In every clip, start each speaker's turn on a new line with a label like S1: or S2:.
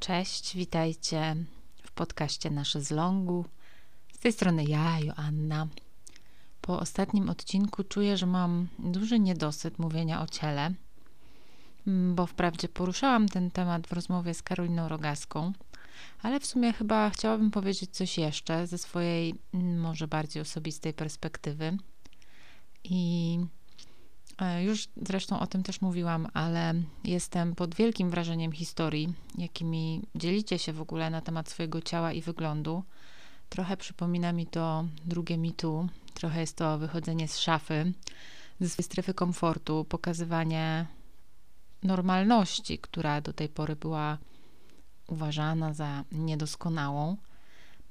S1: Cześć, witajcie w podcaście Nasze z Longu. Z tej strony ja, Joanna. Po ostatnim odcinku czuję, że mam duży niedosyt mówienia o ciele, mm, bo wprawdzie poruszałam ten temat w rozmowie z Karoliną Rogaską, ale w sumie chyba chciałabym powiedzieć coś jeszcze ze swojej mm, może bardziej osobistej perspektywy. I już zresztą o tym też mówiłam, ale jestem pod wielkim wrażeniem historii, jakimi dzielicie się w ogóle na temat swojego ciała i wyglądu. Trochę przypomina mi to drugie mitu, trochę jest to wychodzenie z szafy, ze swojej strefy komfortu, pokazywanie normalności, która do tej pory była uważana za niedoskonałą.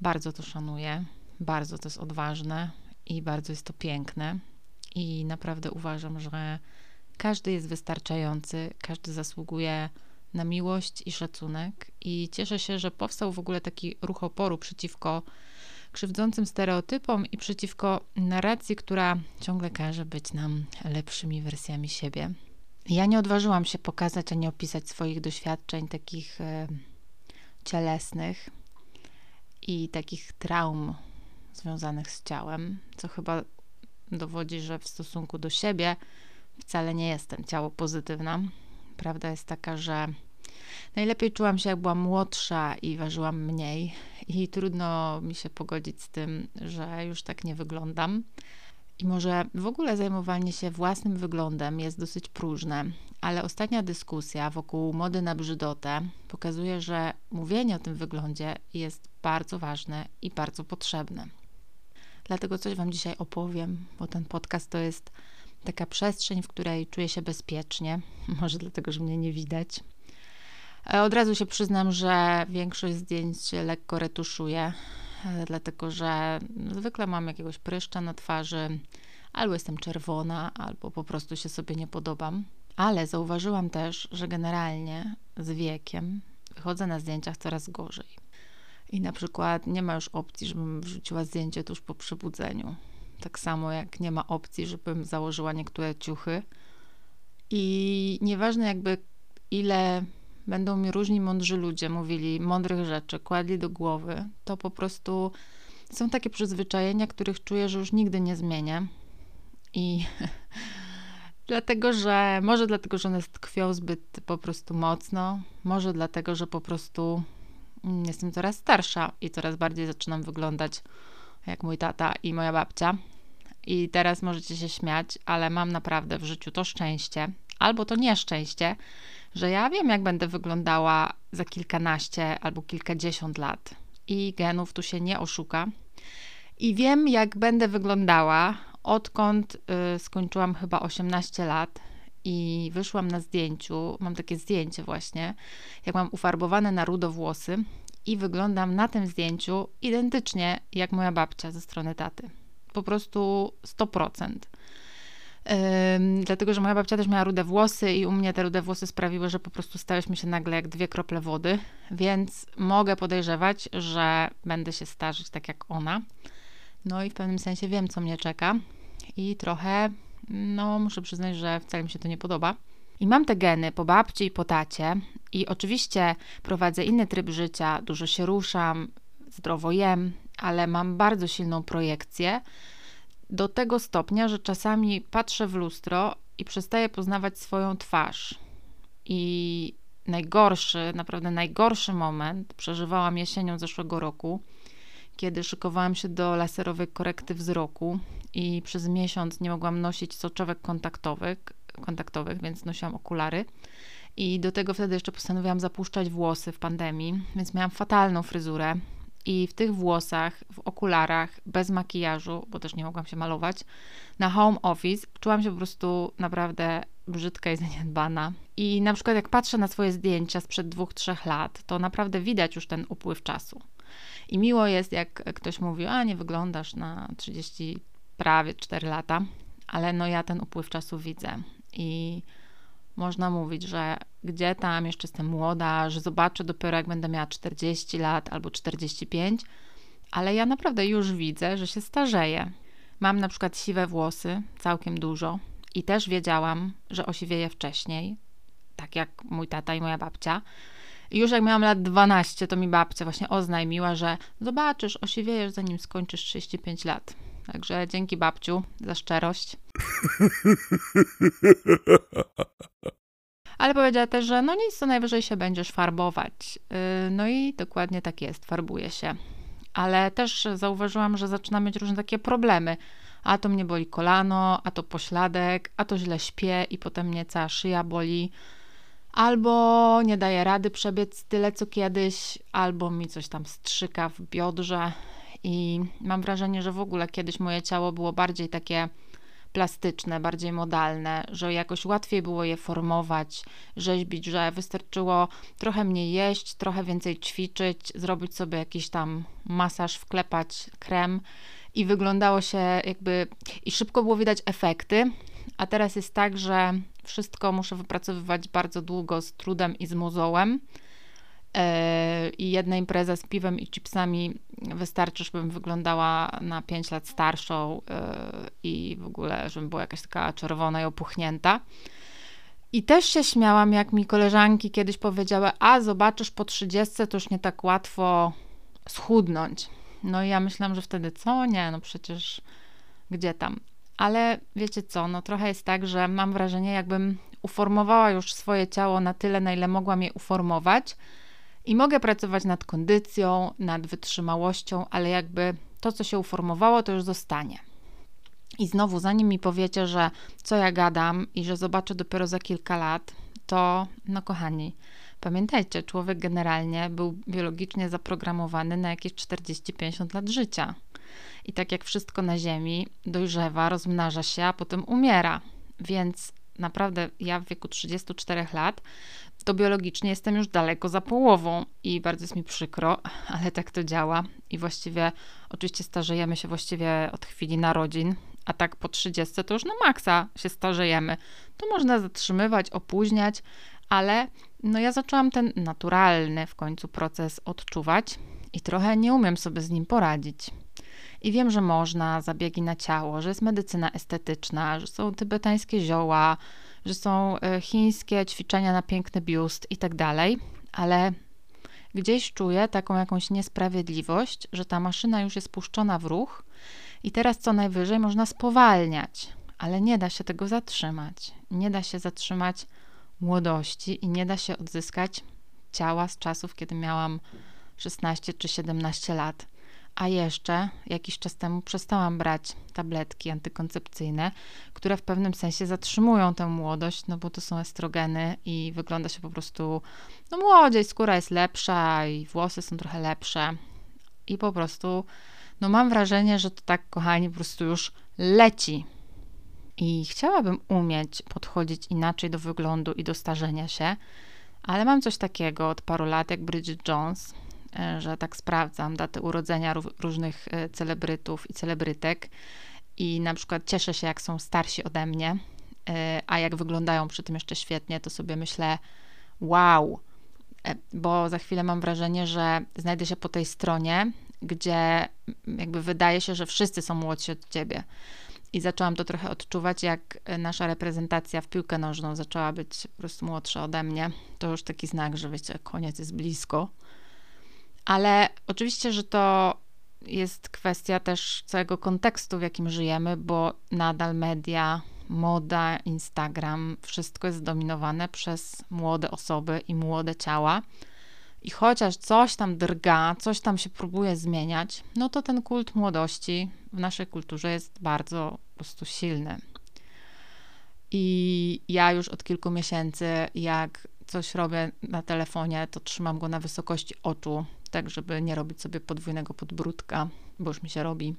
S1: Bardzo to szanuję, bardzo to jest odważne i bardzo jest to piękne. I naprawdę uważam, że każdy jest wystarczający, każdy zasługuje na miłość i szacunek. I cieszę się, że powstał w ogóle taki ruch oporu przeciwko krzywdzącym stereotypom i przeciwko narracji, która ciągle każe być nam lepszymi wersjami siebie. Ja nie odważyłam się pokazać ani opisać swoich doświadczeń takich e, cielesnych i takich traum związanych z ciałem, co chyba dowodzi, że w stosunku do siebie wcale nie jestem ciało pozytywna. Prawda jest taka, że najlepiej czułam się, jak byłam młodsza i ważyłam mniej, i trudno mi się pogodzić z tym, że już tak nie wyglądam. I może w ogóle zajmowanie się własnym wyglądem jest dosyć próżne, ale ostatnia dyskusja wokół mody na brzydotę pokazuje, że mówienie o tym wyglądzie jest bardzo ważne i bardzo potrzebne. Dlatego coś Wam dzisiaj opowiem, bo ten podcast to jest taka przestrzeń, w której czuję się bezpiecznie. Może dlatego, że mnie nie widać. E, od razu się przyznam, że większość zdjęć lekko retuszuję, e, dlatego że zwykle mam jakiegoś pryszcza na twarzy, albo jestem czerwona, albo po prostu się sobie nie podobam. Ale zauważyłam też, że generalnie z wiekiem wychodzę na zdjęciach coraz gorzej. I na przykład nie ma już opcji, żebym wrzuciła zdjęcie tuż po przebudzeniu. Tak samo jak nie ma opcji, żebym założyła niektóre ciuchy. I nieważne jakby ile będą mi różni mądrzy ludzie mówili mądrych rzeczy, kładli do głowy, to po prostu są takie przyzwyczajenia, których czuję, że już nigdy nie zmienię. I dlatego, że może dlatego, że one tkwią zbyt po prostu mocno, może dlatego, że po prostu jestem coraz starsza i coraz bardziej zaczynam wyglądać jak mój tata i moja babcia. I teraz możecie się śmiać, ale mam naprawdę w życiu to szczęście, albo to nieszczęście, że ja wiem, jak będę wyglądała za kilkanaście albo kilkadziesiąt lat. I genów tu się nie oszuka. I wiem, jak będę wyglądała, odkąd y, skończyłam chyba 18 lat i wyszłam na zdjęciu, mam takie zdjęcie właśnie, jak mam ufarbowane na rudo włosy i wyglądam na tym zdjęciu identycznie jak moja babcia ze strony taty. Po prostu 100%. Ym, dlatego, że moja babcia też miała rude włosy i u mnie te rude włosy sprawiły, że po prostu stałyśmy się nagle jak dwie krople wody, więc mogę podejrzewać, że będę się starzyć tak jak ona. No i w pewnym sensie wiem, co mnie czeka i trochę no muszę przyznać, że wcale mi się to nie podoba. I mam te geny po babci i po tacie i oczywiście prowadzę inny tryb życia, dużo się ruszam, zdrowo jem, ale mam bardzo silną projekcję do tego stopnia, że czasami patrzę w lustro i przestaję poznawać swoją twarz. I najgorszy, naprawdę najgorszy moment przeżywałam jesienią zeszłego roku, kiedy szykowałam się do laserowej korekty wzroku i przez miesiąc nie mogłam nosić soczewek kontaktowych, kontaktowych, więc nosiłam okulary. I do tego wtedy jeszcze postanowiłam zapuszczać włosy w pandemii, więc miałam fatalną fryzurę. I w tych włosach, w okularach, bez makijażu, bo też nie mogłam się malować, na home office czułam się po prostu naprawdę brzydka i zaniedbana. I na przykład, jak patrzę na swoje zdjęcia sprzed dwóch, trzech lat, to naprawdę widać już ten upływ czasu. I miło jest, jak ktoś mówi, a nie wyglądasz na 30 prawie 4 lata, ale no ja ten upływ czasu widzę i można mówić, że gdzie tam jeszcze jestem młoda, że zobaczę dopiero jak będę miała 40 lat albo 45, ale ja naprawdę już widzę, że się starzeję. Mam na przykład siwe włosy, całkiem dużo i też wiedziałam, że osiwieję wcześniej, tak jak mój tata i moja babcia. I już jak miałam lat 12, to mi babcia właśnie oznajmiła, że zobaczysz, osiwiejesz zanim skończysz 35 lat. Także dzięki babciu za szczerość. Ale powiedziała też, że no nic, to najwyżej się będziesz farbować. Y, no i dokładnie tak jest, farbuje się. Ale też zauważyłam, że zaczynam mieć różne takie problemy. A to mnie boli kolano, a to pośladek, a to źle śpię i potem mnie cała szyja boli. Albo nie daję rady przebiec tyle co kiedyś, albo mi coś tam strzyka w biodrze. I mam wrażenie, że w ogóle kiedyś moje ciało było bardziej takie plastyczne, bardziej modalne, że jakoś łatwiej było je formować, rzeźbić, że wystarczyło trochę mniej jeść, trochę więcej ćwiczyć, zrobić sobie jakiś tam masaż, wklepać krem i wyglądało się jakby i szybko było widać efekty. A teraz jest tak, że wszystko muszę wypracowywać bardzo długo z trudem i z mozołem i jedna impreza z piwem i chipsami wystarczy, żebym wyglądała na 5 lat starszą e, i w ogóle, żebym była jakaś taka czerwona i opuchnięta. I też się śmiałam, jak mi koleżanki kiedyś powiedziały, a zobaczysz po 30 to już nie tak łatwo schudnąć. No i ja myślałam, że wtedy co? Nie, no przecież gdzie tam. Ale wiecie co, no trochę jest tak, że mam wrażenie, jakbym uformowała już swoje ciało na tyle, na ile mogłam je uformować, i mogę pracować nad kondycją, nad wytrzymałością, ale jakby to, co się uformowało, to już zostanie. I znowu, zanim mi powiecie, że co ja gadam i że zobaczę dopiero za kilka lat, to no kochani, pamiętajcie, człowiek generalnie był biologicznie zaprogramowany na jakieś 40-50 lat życia. I tak jak wszystko na Ziemi, dojrzewa, rozmnaża się, a potem umiera. Więc naprawdę ja w wieku 34 lat to biologicznie jestem już daleko za połową i bardzo jest mi przykro, ale tak to działa. I właściwie, oczywiście starzejemy się właściwie od chwili narodzin, a tak po 30 to już na maksa się starzejemy. To można zatrzymywać, opóźniać, ale no ja zaczęłam ten naturalny w końcu proces odczuwać i trochę nie umiem sobie z nim poradzić. I wiem, że można zabiegi na ciało, że jest medycyna estetyczna, że są tybetańskie zioła, że są e, chińskie ćwiczenia na piękny biust i tak dalej, ale gdzieś czuję taką jakąś niesprawiedliwość, że ta maszyna już jest puszczona w ruch i teraz co najwyżej można spowalniać, ale nie da się tego zatrzymać. Nie da się zatrzymać młodości i nie da się odzyskać ciała z czasów, kiedy miałam 16 czy 17 lat. A jeszcze jakiś czas temu przestałam brać tabletki antykoncepcyjne, które w pewnym sensie zatrzymują tę młodość, no bo to są estrogeny i wygląda się po prostu no młodziej, skóra jest lepsza i włosy są trochę lepsze. I po prostu, no mam wrażenie, że to tak, kochani, po prostu już leci. I chciałabym umieć podchodzić inaczej do wyglądu i do starzenia się, ale mam coś takiego od paru lat, jak Bridget Jones, że tak sprawdzam daty urodzenia różnych e, celebrytów i celebrytek i na przykład cieszę się, jak są starsi ode mnie, e, a jak wyglądają przy tym jeszcze świetnie, to sobie myślę, wow, bo za chwilę mam wrażenie, że znajdę się po tej stronie, gdzie jakby wydaje się, że wszyscy są młodsi od ciebie. I zaczęłam to trochę odczuwać, jak nasza reprezentacja w piłkę nożną zaczęła być po prostu młodsza ode mnie. To już taki znak, że wiecie, koniec jest blisko. Ale oczywiście, że to jest kwestia też całego kontekstu, w jakim żyjemy, bo nadal media, moda, Instagram, wszystko jest zdominowane przez młode osoby i młode ciała. I chociaż coś tam drga, coś tam się próbuje zmieniać, no to ten kult młodości w naszej kulturze jest bardzo po prostu silny. I ja już od kilku miesięcy, jak coś robię na telefonie, to trzymam go na wysokości oczu, tak żeby nie robić sobie podwójnego podbródka, bo już mi się robi.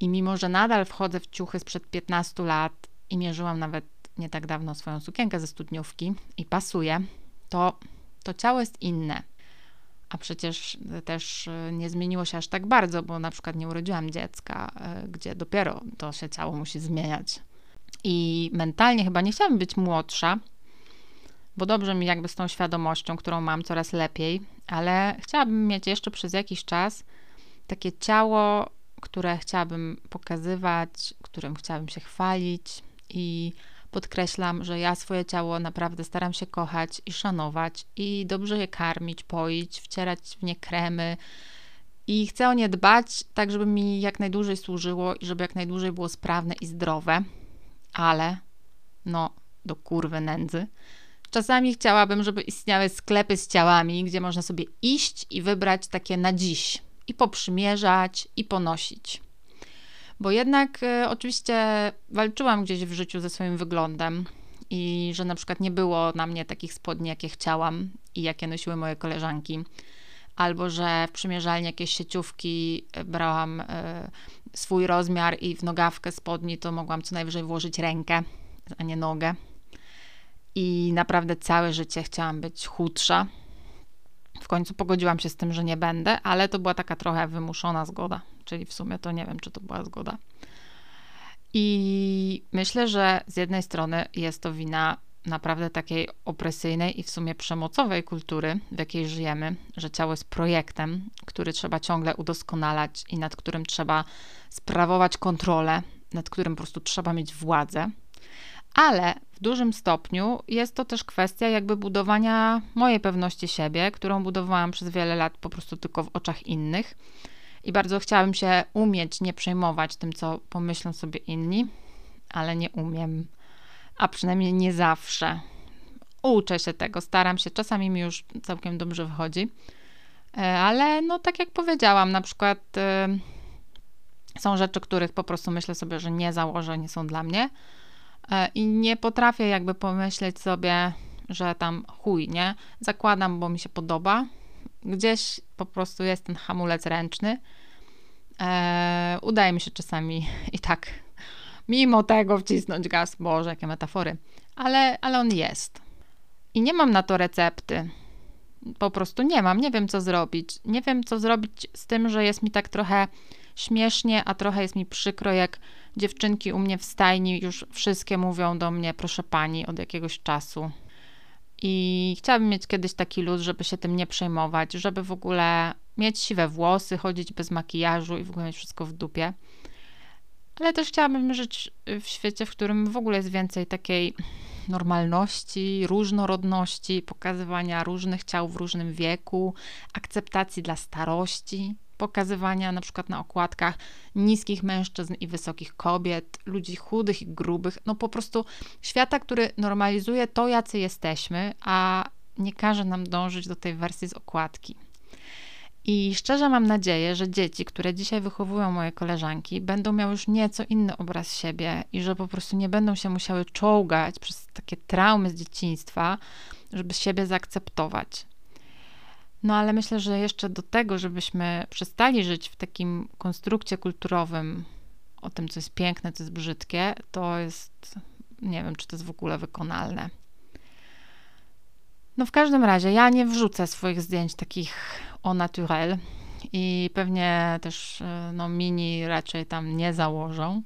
S1: I mimo, że nadal wchodzę w ciuchy sprzed 15 lat i mierzyłam nawet nie tak dawno swoją sukienkę ze studniówki i pasuje, to to ciało jest inne. A przecież też e, nie zmieniło się aż tak bardzo, bo na przykład nie urodziłam dziecka, e, gdzie dopiero to się ciało musi zmieniać. I mentalnie chyba nie chciałabym być młodsza, bo dobrze mi jakby z tą świadomością, którą mam coraz lepiej, ale chciałabym mieć jeszcze przez jakiś czas takie ciało, które chciałabym pokazywać, którym chciałabym się chwalić i Podkreślam, że ja swoje ciało naprawdę staram się kochać i szanować i dobrze je karmić, poić, wcierać w nie kremy. I chcę o nie dbać, tak żeby mi jak najdłużej służyło i żeby jak najdłużej było sprawne i zdrowe. Ale, no, do kurwy nędzy. Czasami chciałabym, żeby istniały sklepy z ciałami, gdzie można sobie iść i wybrać takie na dziś i poprzymierzać i ponosić. Bo jednak y, oczywiście walczyłam gdzieś w życiu ze swoim wyglądem i że na przykład nie było na mnie takich spodni, jakie chciałam i jakie nosiły moje koleżanki. Albo że w przymierzalni jakieś sieciówki y, brałam y, swój rozmiar i w nogawkę spodni to mogłam co najwyżej włożyć rękę, a nie nogę. I naprawdę całe życie chciałam być chudsza. W końcu pogodziłam się z tym, że nie będę, ale to była taka trochę wymuszona zgoda, czyli w sumie to nie wiem, czy to była zgoda. I myślę, że z jednej strony jest to wina naprawdę takiej opresyjnej i w sumie przemocowej kultury, w jakiej żyjemy, że ciało jest projektem, który trzeba ciągle udoskonalać i nad którym trzeba sprawować kontrolę, nad którym po prostu trzeba mieć władzę. Ale w dużym stopniu jest to też kwestia jakby budowania mojej pewności siebie, którą budowałam przez wiele lat po prostu tylko w oczach innych. I bardzo chciałabym się umieć nie przejmować tym, co pomyślą sobie inni, ale nie umiem, a przynajmniej nie zawsze. Uczę się tego, staram się, czasami mi już całkiem dobrze wychodzi, e, ale no tak jak powiedziałam, na przykład y, są rzeczy, których po prostu myślę sobie, że nie założę, nie są dla mnie E, i nie potrafię jakby pomyśleć sobie, że tam chuj, nie? Zakładam, bo mi się podoba. Gdzieś po prostu jest ten hamulec ręczny. E, udaje mi się czasami i tak, mimo tego wcisnąć gaz. Boże, jakie metafory. Ale, ale on jest. I nie mam na to recepty. Po prostu nie mam. Nie wiem, co zrobić. Nie wiem, co zrobić z tym, że jest mi tak trochę śmiesznie, a trochę jest mi przykro, jak dziewczynki u mnie w stajni już wszystkie mówią do mnie, proszę pani, od jakiegoś czasu. I chciałabym mieć kiedyś taki luz, żeby się tym nie przejmować, żeby w ogóle mieć siwe włosy, chodzić bez makijażu i w ogóle mieć wszystko w dupie. Ale też chciałabym żyć w świecie, w którym w ogóle jest więcej takiej normalności, różnorodności, pokazywania różnych ciał w różnym wieku, akceptacji dla starości, pokazywania na przykład na okładkach niskich mężczyzn i wysokich kobiet, ludzi chudych i grubych, no po prostu świata, który normalizuje to, jacy jesteśmy, a nie każe nam dążyć do tej wersji z okładki. I szczerze mam nadzieję, że dzieci, które dzisiaj wychowują moje koleżanki, będą miały już nieco inny obraz siebie i że po prostu nie będą się musiały czołgać przez takie traumy z dzieciństwa, żeby siebie zaakceptować. No ale myślę, że jeszcze do tego, żebyśmy przestali żyć w takim konstrukcie kulturowym o tym, co jest piękne, co jest brzydkie, to jest, nie wiem, czy to jest w ogóle wykonalne. No w każdym razie, ja nie wrzucę swoich zdjęć takich au naturel i pewnie też e, no, mini raczej tam nie założą.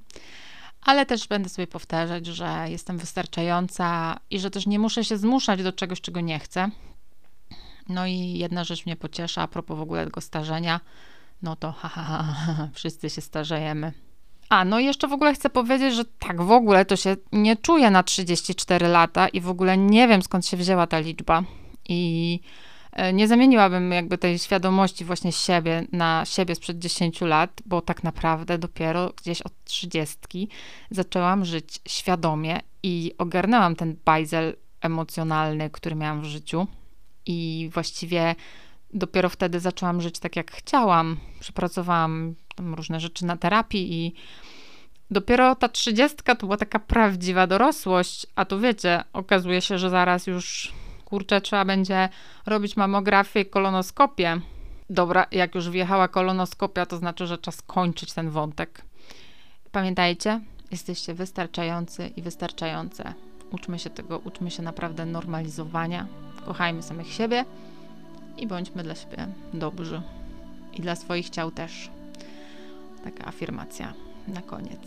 S1: Ale też będę sobie powtarzać, że jestem wystarczająca i że też nie muszę się zmuszać do czegoś, czego nie chcę, no i jedna rzecz mnie pociesza a propos w ogóle tego starzenia, no to ha, ha, ha, wszyscy się starzejemy. A, no i jeszcze w ogóle chcę powiedzieć, że tak w ogóle to się nie czuję na 34 lata i w ogóle nie wiem skąd się wzięła ta liczba. I e, nie zamieniłabym jakby tej świadomości właśnie siebie na siebie sprzed 10 lat, bo tak naprawdę dopiero gdzieś od 30 zaczęłam żyć świadomie i ogarnęłam ten bajzel emocjonalny, który miałam w życiu i właściwie dopiero wtedy zaczęłam żyć tak, jak chciałam. Przepracowałam różne rzeczy na terapii i dopiero ta trzydziestka to była taka prawdziwa dorosłość, a tu wiecie, okazuje się, że zaraz już kurczę, trzeba będzie robić mamografię i kolonoskopię. Dobra, jak już wjechała kolonoskopia, to znaczy, że czas kończyć ten wątek. Pamiętajcie, jesteście wystarczający i wystarczające. Uczmy się tego, uczmy się naprawdę normalizowania kochajmy samych siebie i bądźmy dla siebie dobrzy. I dla swoich ciał też. Taka afirmacja na koniec.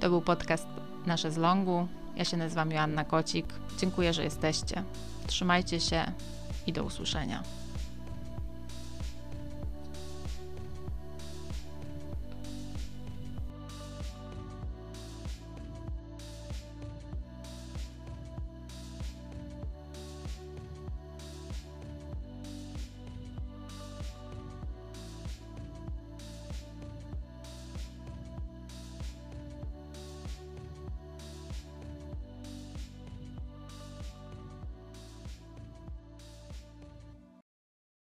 S1: To był podcast Nasze z Longu. Ja się nazywam Joanna Kocik. Dziękuję, że jesteście. Trzymajcie się i do usłyszenia.